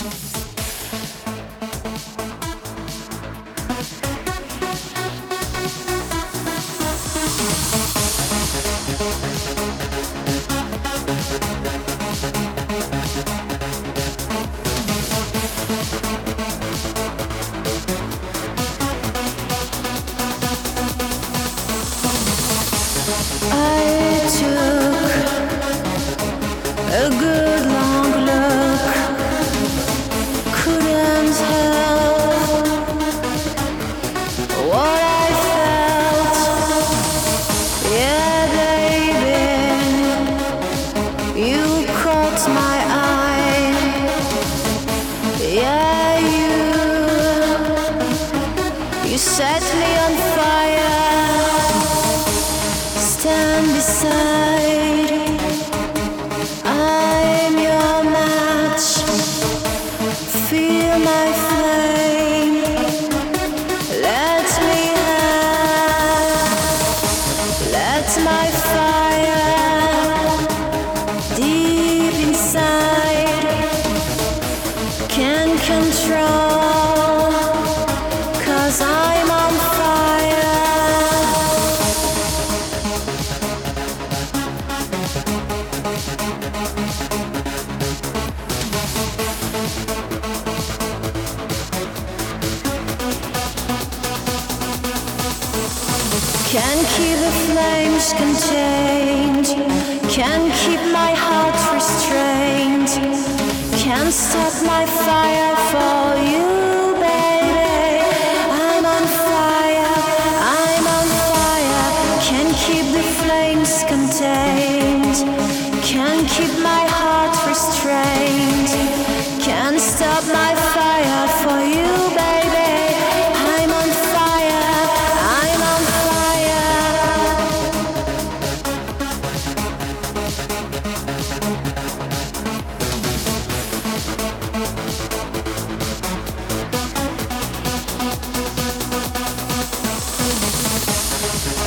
Thank set me on fire. Stand beside. I'm your match. Feel my flame. Let me have. Let my fire deep inside can control. Cause I'm Can't keep the flames contained. Can't keep my heart restrained. Can't stop my fire for you, baby. I'm on fire. I'm on fire. Can't keep the flames contained.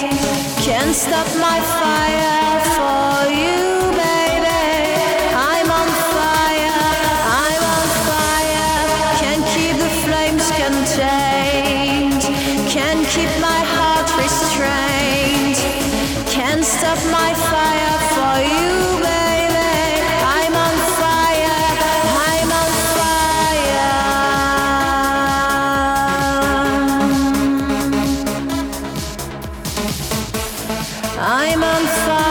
Can stop my fire for you, baby. I'm on fire, I'm on fire, can keep the flames contained, can keep my heart restrained. Can stop my fire for you, I'm on fire.